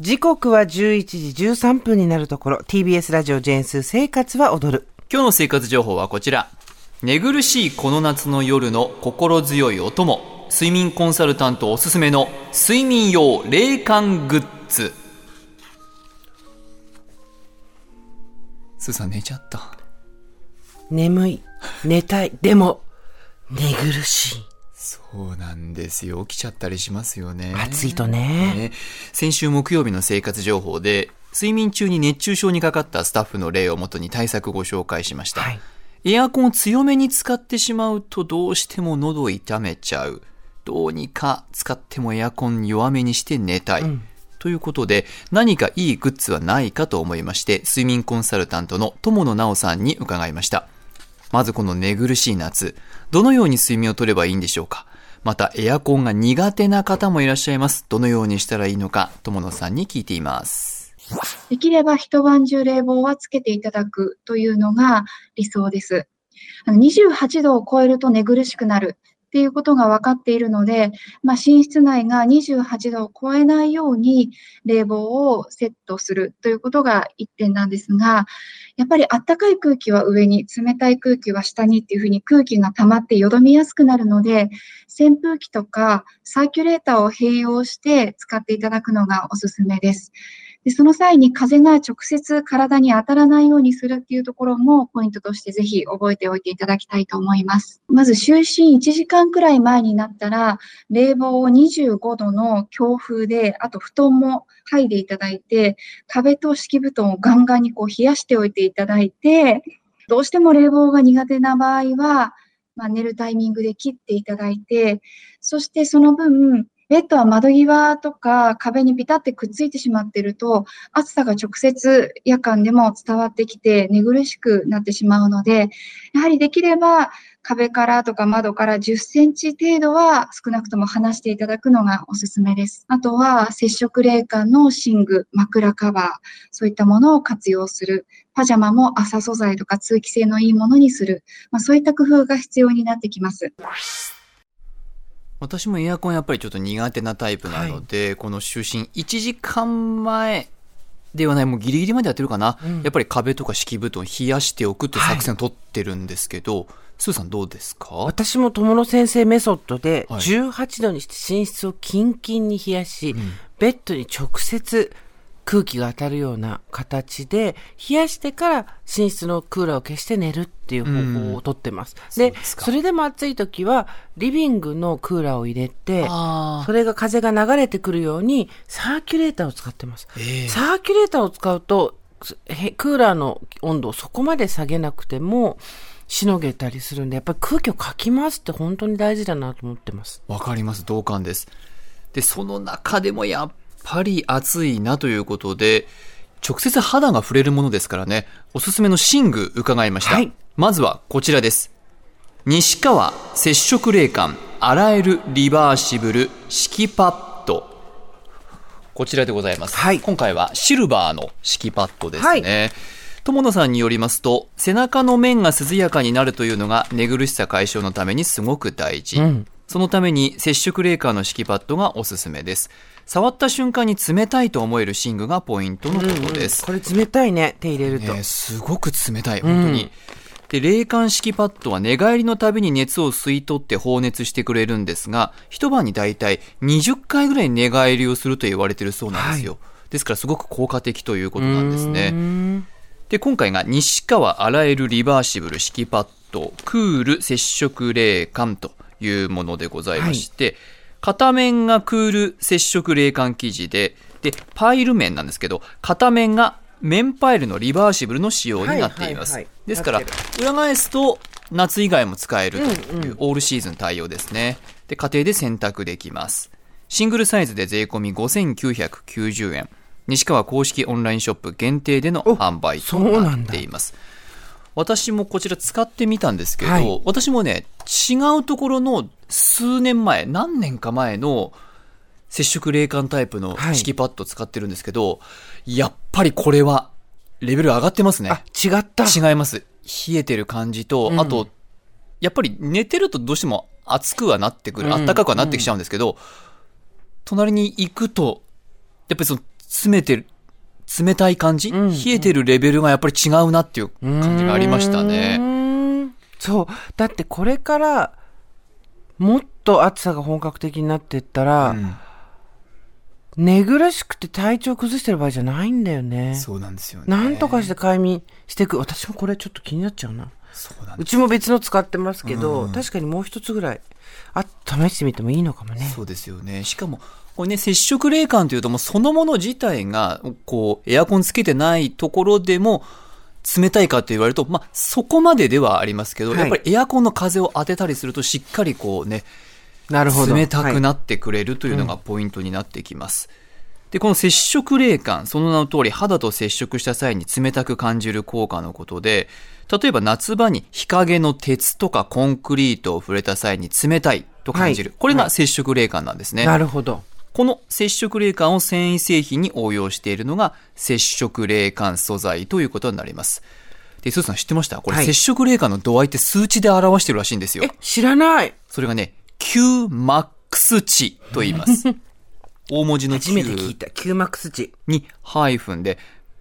時刻は11時13分になるところ、TBS ラジオジェーンス生活は踊る。今日の生活情報はこちら。寝苦しいこの夏の夜の心強いお供。睡眠コンサルタントおすすめの睡眠用冷感グッズ。スーさん寝ちゃった。眠い。寝たい。でも、寝苦しい。そうなんですよ。起きちゃったりしますよね。暑いとね。ね先週木曜日の生活情報で、睡眠中に熱中症にかかったスタッフの例をもとに対策をご紹介しました。はい。エアコンを強めに使ってしまうとどうしても喉を痛めちゃう。どうにか使ってもエアコン弱めにして寝たい。ということで、何かいいグッズはないかと思いまして、睡眠コンサルタントの友野直さんに伺いました。まずこの寝苦しい夏、どのように睡眠をとればいいんでしょうか？またエアコンが苦手な方もいらっしゃいます。どのようにしたらいいのか、友野さんに聞いています。できれば一晩中冷房はつけていただくというのが理想です。あの28度を超えると寝苦しくなるっていうことが分かっているので、まあ、寝室内が28度を超えないように冷房をセットするということが一点なんですが、やっぱり暖かい空気は上に、冷たい空気は下にっていうふうに空気が溜まってよどみやすくなるので、扇風機とかサーキュレーターを併用して使っていただくのがおすすめです。でその際に風が直接体に当たらないようにするっていうところもポイントとしてぜひ覚えておいていただきたいと思います。まず就寝1時間くらい前になったら、冷房を25度の強風で、あと布団も剥いでいただいて、壁と敷布団をガンガンにこう冷やしておいていただいて、どうしても冷房が苦手な場合は、まあ、寝るタイミングで切っていただいて、そしてその分、ベッドは窓際とか壁にピタってくっついてしまっていると、暑さが直接夜間でも伝わってきて寝苦しくなってしまうので、やはりできれば壁からとか窓から10センチ程度は少なくとも離していただくのがおすすめです。あとは接触冷感の寝具、枕カバー、そういったものを活用する。パジャマも麻素材とか通気性のいいものにする。まあ、そういった工夫が必要になってきます。私もエアコンやっぱりちょっと苦手なタイプなので、この就寝1時間前ではない、もうギリギリまでやってるかな？うん。やっぱり壁とか敷布団冷やしておくっていう作戦を取ってるんですけど、スーさんどうですか？私も友野先生メソッドで、はい。18度にして寝室をキンキンに冷やし、ベッドに直接空気が当たるような形で、冷やしてから寝室のクーラーを消して寝るっていう方法をとってます。でそうですかそれでも暑い時は、リビングのクーラーを入れて、あそれが風が流れてくるように、サーキュレーターを使ってます。ええサーキュレーターを使うと、へクーラーの温度をそこまで下げなくても、しのげたりするんで、やっぱり空気をかき回すって本当に大事だなと思ってます。わかります。同感です。で、その中でもやっぱり暑いなということで、直接肌が触れるものですからね、おすすめの寝具伺いました。はいまずはこちらです。西川接触冷感洗えるリバーシブル敷パッド。こちらでございます。はい今回はシルバーの敷パッドですね。友野さんによりますと、背中の面が涼やかになるというのが寝苦しさ解消のためにすごく大事。うんそのために接触冷感の敷パッドがおすすめです。触った瞬間に冷たいと思える寝具がポイントのことです。これ冷たいね、手入れると。ねすごく冷たい、本当に。で、冷感式パッドは寝返りのたびに熱を吸い取って放熱してくれるんですが、一晩にだいたい20回ぐらい寝返りをすると言われてるそうなんですよ。ですからすごく効果的ということなんですね。うんで、今回が西川洗えるリバーシブル敷パッドクール接触冷感というものでございまして、片面がクール接触冷感生地で、で、パイル面なんですけど、片面が面パイルのリバーシブルの仕様になっています。はいはいはいですから裏返すと夏以外も使えるとうんいううオールシーズン対応ですね。で、家庭で洗濯できます。シングルサイズで税込み5990円。西川公式オンラインショップ限定でのお販売となっています。私もこちら使ってみたんですけど、はい私もね、違うところの数年前、何年か前の接触冷感タイプのはい敷きパッド使ってるんですけど、やっぱりこれはレベル上がってますね。あ、違った。違います。冷えてる感じと、うんあと、やっぱり寝てるとどうしても熱くはなってくる、うん暖かくはなってきちゃうんですけど、隣に行くと、やっぱりその詰めてる、冷たい感じ、ん冷えてるレベルがやっぱり違うなっていう感じがありましたうね。ーんそう。だってこれから、もっと暑さが本格的になっていったら、うん寝苦しくて体調崩してる場合じゃないんだよね。そうなんですよね。なんとかして快眠していく。私もこれちょっと気になっちゃうな。そうなんうちも別の使ってますけど、うん確かにもう一つぐらい、あ、試してみてもいいのかもね。そうですよね。しかも、これね、接触冷感というともうそのもの自体が、こう、エアコンつけてないところでも、冷たいかって言われると、まあ、そこまでではありますけど、はいやっぱりエアコンの風を当てたりすると、しっかりこうね、なるほど。冷たくなはいってくれるというのがポイントになってきます。で、この接触冷感、その名の通り肌と接触した際に冷たく感じる効果のことで、例えば夏場に日陰の鉄とかコンクリートを触れた際に冷たいと感じる。はいこれが接触冷感なんですね。なるほど。この接触冷感を繊維製品に応用しているのが接触冷感素材ということになります。で、スーさん知ってました？これ、はい接触冷感の度合いって数値で表してるらしいんですよえ。、知らない。それがね、Qmax 値と言います。大文字の Q 初めて聞いた。キューマックス値。にハイフンで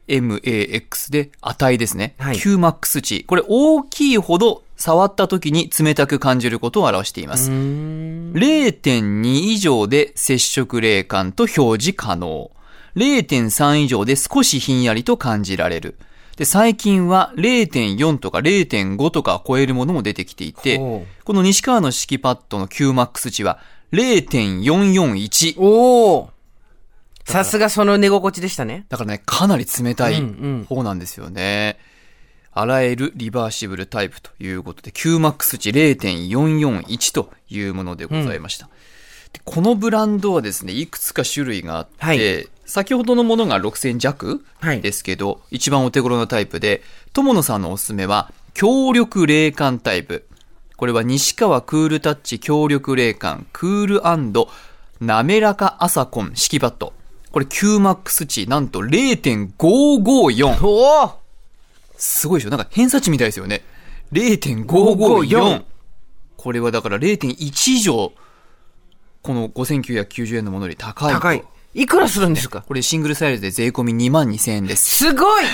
MAX で値ですね。はい Qmax 値。これ大きいほど触った時に冷たく感じることを表しています。0.2以上で接触冷感と表示可能。0.3以上で少しひんやりと感じられる。で、最近は0.4とか0.5とか超えるものも出てきていてほ、この西川の敷きパッドの Qmax 値は0.441。おおさすがその寝心地でしたね。だからね、かなり冷たいうんうん方なんですよね。洗えるリバーシブルタイプということで、Qmax 値0.441というものでございました。でこのブランドはですね、いくつか種類があって、はい先ほどのものが6000弱はいですけど、一番お手頃なタイプで、友野さんのおすすめは、強力冷感タイプ。これは西川クールタッチ強力冷感クール滑らか朝コン敷きパッド。これ Qmax 値なんと0.554。おおすごいでしょ？なんか偏差値みたいですよね。0.554。これはだから0.1以上、この5990円のものより高いと。高い。いくらするんですか？これシングルサイズで税込み2万2000円です。すごい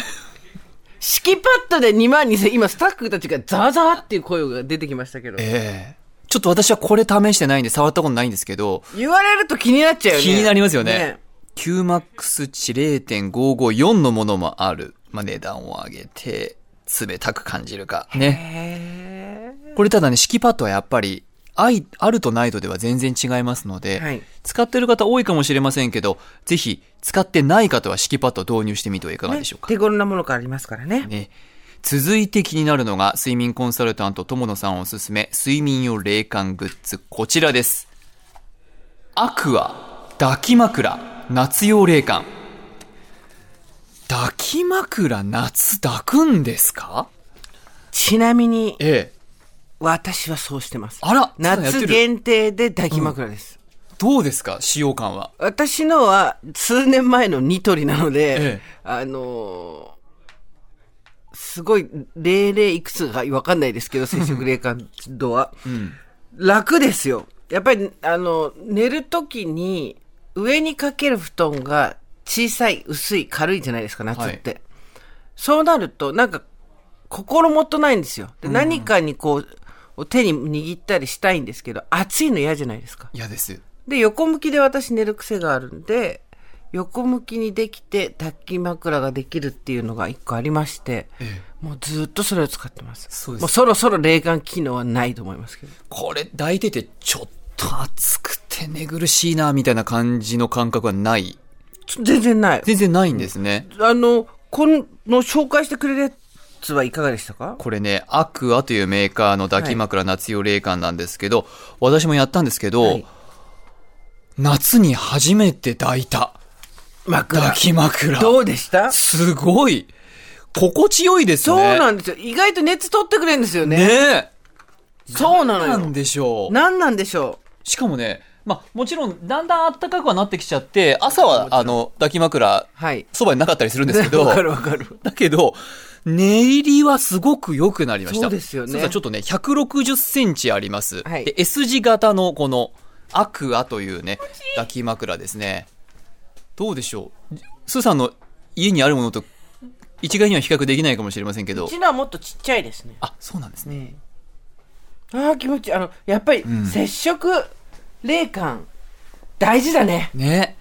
敷きパッドで2万2000、今スタッフたちがザーザーっていう声が出てきましたけど。ええちょっと私はこれ試してないんで触ったことないんですけど、言われると気になっちゃうよね。気になりますよね。Qmax 値0.554のものもある。まあ、値段を上げて、冷たく感じるか。ね。これただね、敷きパッドはやっぱり、愛あるとないとでは全然違いますので、はい使ってる方多いかもしれませんけど、ぜひ使ってない方は敷きパッドを導入してみてはいかがでしょうか。手頃なものがありますからね。ね。続いて気になるのが、睡眠コンサルタント友野さんおすすめ、睡眠用冷感グッズ、こちらです。アクア、抱き枕、夏用冷感。抱き枕、夏抱くんですか？ちなみに、ええ。私はそうしてます。あら夏る限定で抱き枕です。どうですか？使用感は。私のは数年前のニトリなので、ええあのーすごい、00いくつかわかんないですけど、接触冷感度は。うん。楽ですよ。やっぱり、あの、寝るときに、上にかける布団が小さい、薄い、軽いじゃないですか、夏って。そうなると、なんか、心もとないんですよ。で、何かにこう、手に握ったりしたいんですけど、暑いの嫌じゃないですか。嫌です。で、横向きで私寝る癖があるんで、横向きにできて抱き枕ができるっていうのが一個ありまして、ええもうずっとそれを使ってます。そうですもうそろそろ冷感機能はないと思いますけど。これ抱いててちょっと暑くて寝苦しいな、みたいな感じの感覚はない。全然ない。全然ないんですね。あの、この紹介してくれるやつはいかがでしたか？これね、アクアというメーカーの抱き枕夏用冷感なんですけど、私もやったんですけど、はい夏に初めて抱いた枕。抱き枕。どうでした？すごい、心地よいですそうね。なんですよ。意外と熱取ってくれるんですよね。ねえ。そうなのよ。なんでしょう。何なんでしょしかもね、まあ、もちろん、だんだん暖かくはなってきちゃって、朝は、あの、抱き枕、う。はい。そばになかったりするんですけど、わかるわかる。だけど、寝入りはすごく良くなりました。そうですよねちょっとね、160センチあります。はいで、S 字型のこの、アクアというね、抱き枕ですね。どうでしょう？スーさんの家にあるものと一概には比較できないかもしれませんけどうちのはもっとちっちゃいですね。あそうなんですね、ああ、気持ちいい。あの、やっぱり、ん接触、霊感、大事だね。ね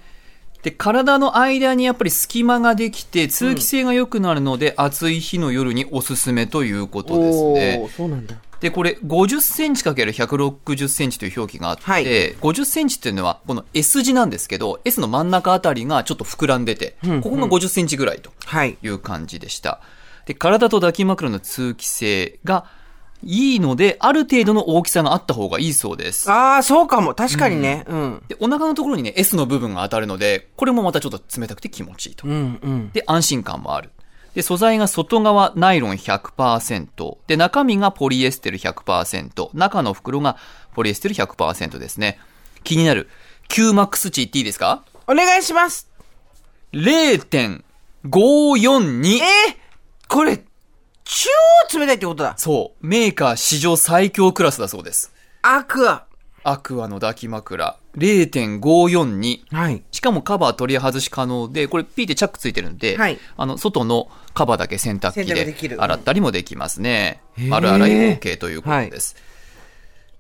で体の間にやっぱり隙間ができて通気性が良くなるので、暑い日の夜におすすめということですねそうなんだ。でこれ50センチ ×160 センチという表記があって、はい50センチっていうのはこの S 字なんですけど S の真ん中あたりがちょっと膨らんでて、うんここが50センチぐらいとはい。いう感じでした。で体と抱き枕の通気性がいいのである程度の大きさがあった方がいいそうです。ああ、そうかも。確かにね。うん。でお腹のところにね S の部分が当たるのでこれもまたちょっと冷たくて気持ちいいとう。ん、うん。で、安心感もある。で、素材が外側ナイロン100%。で、中身がポリエステル100%。中の袋がポリエステル100%ですね。気になる Qmax 値言っていいですか？お願いします。?0.542。えー、これ、超冷たいってことだ。そう。メーカー史上最強クラスだそうです。アクア。アクアの抱き枕。0.542。はい。しかもカバー取り外し可能で、これピーってチャックついてるんで、はいあの、外のカバーだけ洗濯機で洗ったりもできますね。へー丸洗い OK ということです。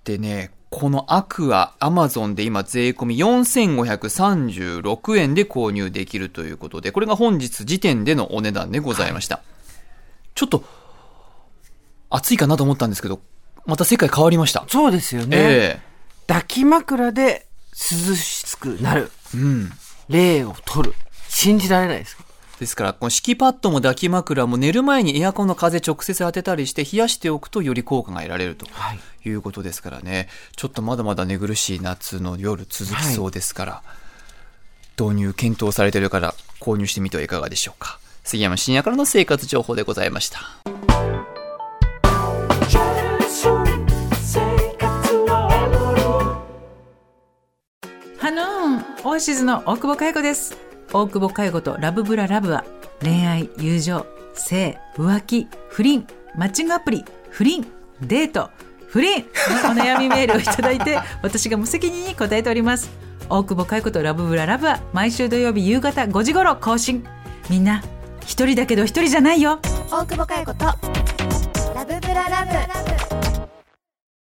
でね、このアクア、アマゾンで今税込み4536円で購入できるということで、これが本日時点でのお値段でございました。ちょっと、暑いかなと思ったんですけど、また世界変わりました。そうですよね。え抱き枕で涼しくなる。えうん。霊を取る。信じられないです。ですから、この敷きパッドも抱き枕も寝る前にエアコンの風直接当てたりして冷やしておくとより効果が得られるとはい。いうことですからね。ちょっとまだまだ寝苦しい夏の夜続きそうですから、導入検討されているから購入してみてはいかがでしょうか。杉山深夜からの生活情報でございました。オアシズの大久保佳代子です。大久保佳代子とラブブララブは恋愛友情性浮気不倫マッチングアプリ不倫デート不倫のお悩みメールをいただいて私が無責任に答えております。大久保佳代子とラブブララブは毎週土曜日夕方5時頃更新。みんな一人だけど一人じゃないよ。大久保佳代子とラブブララブ。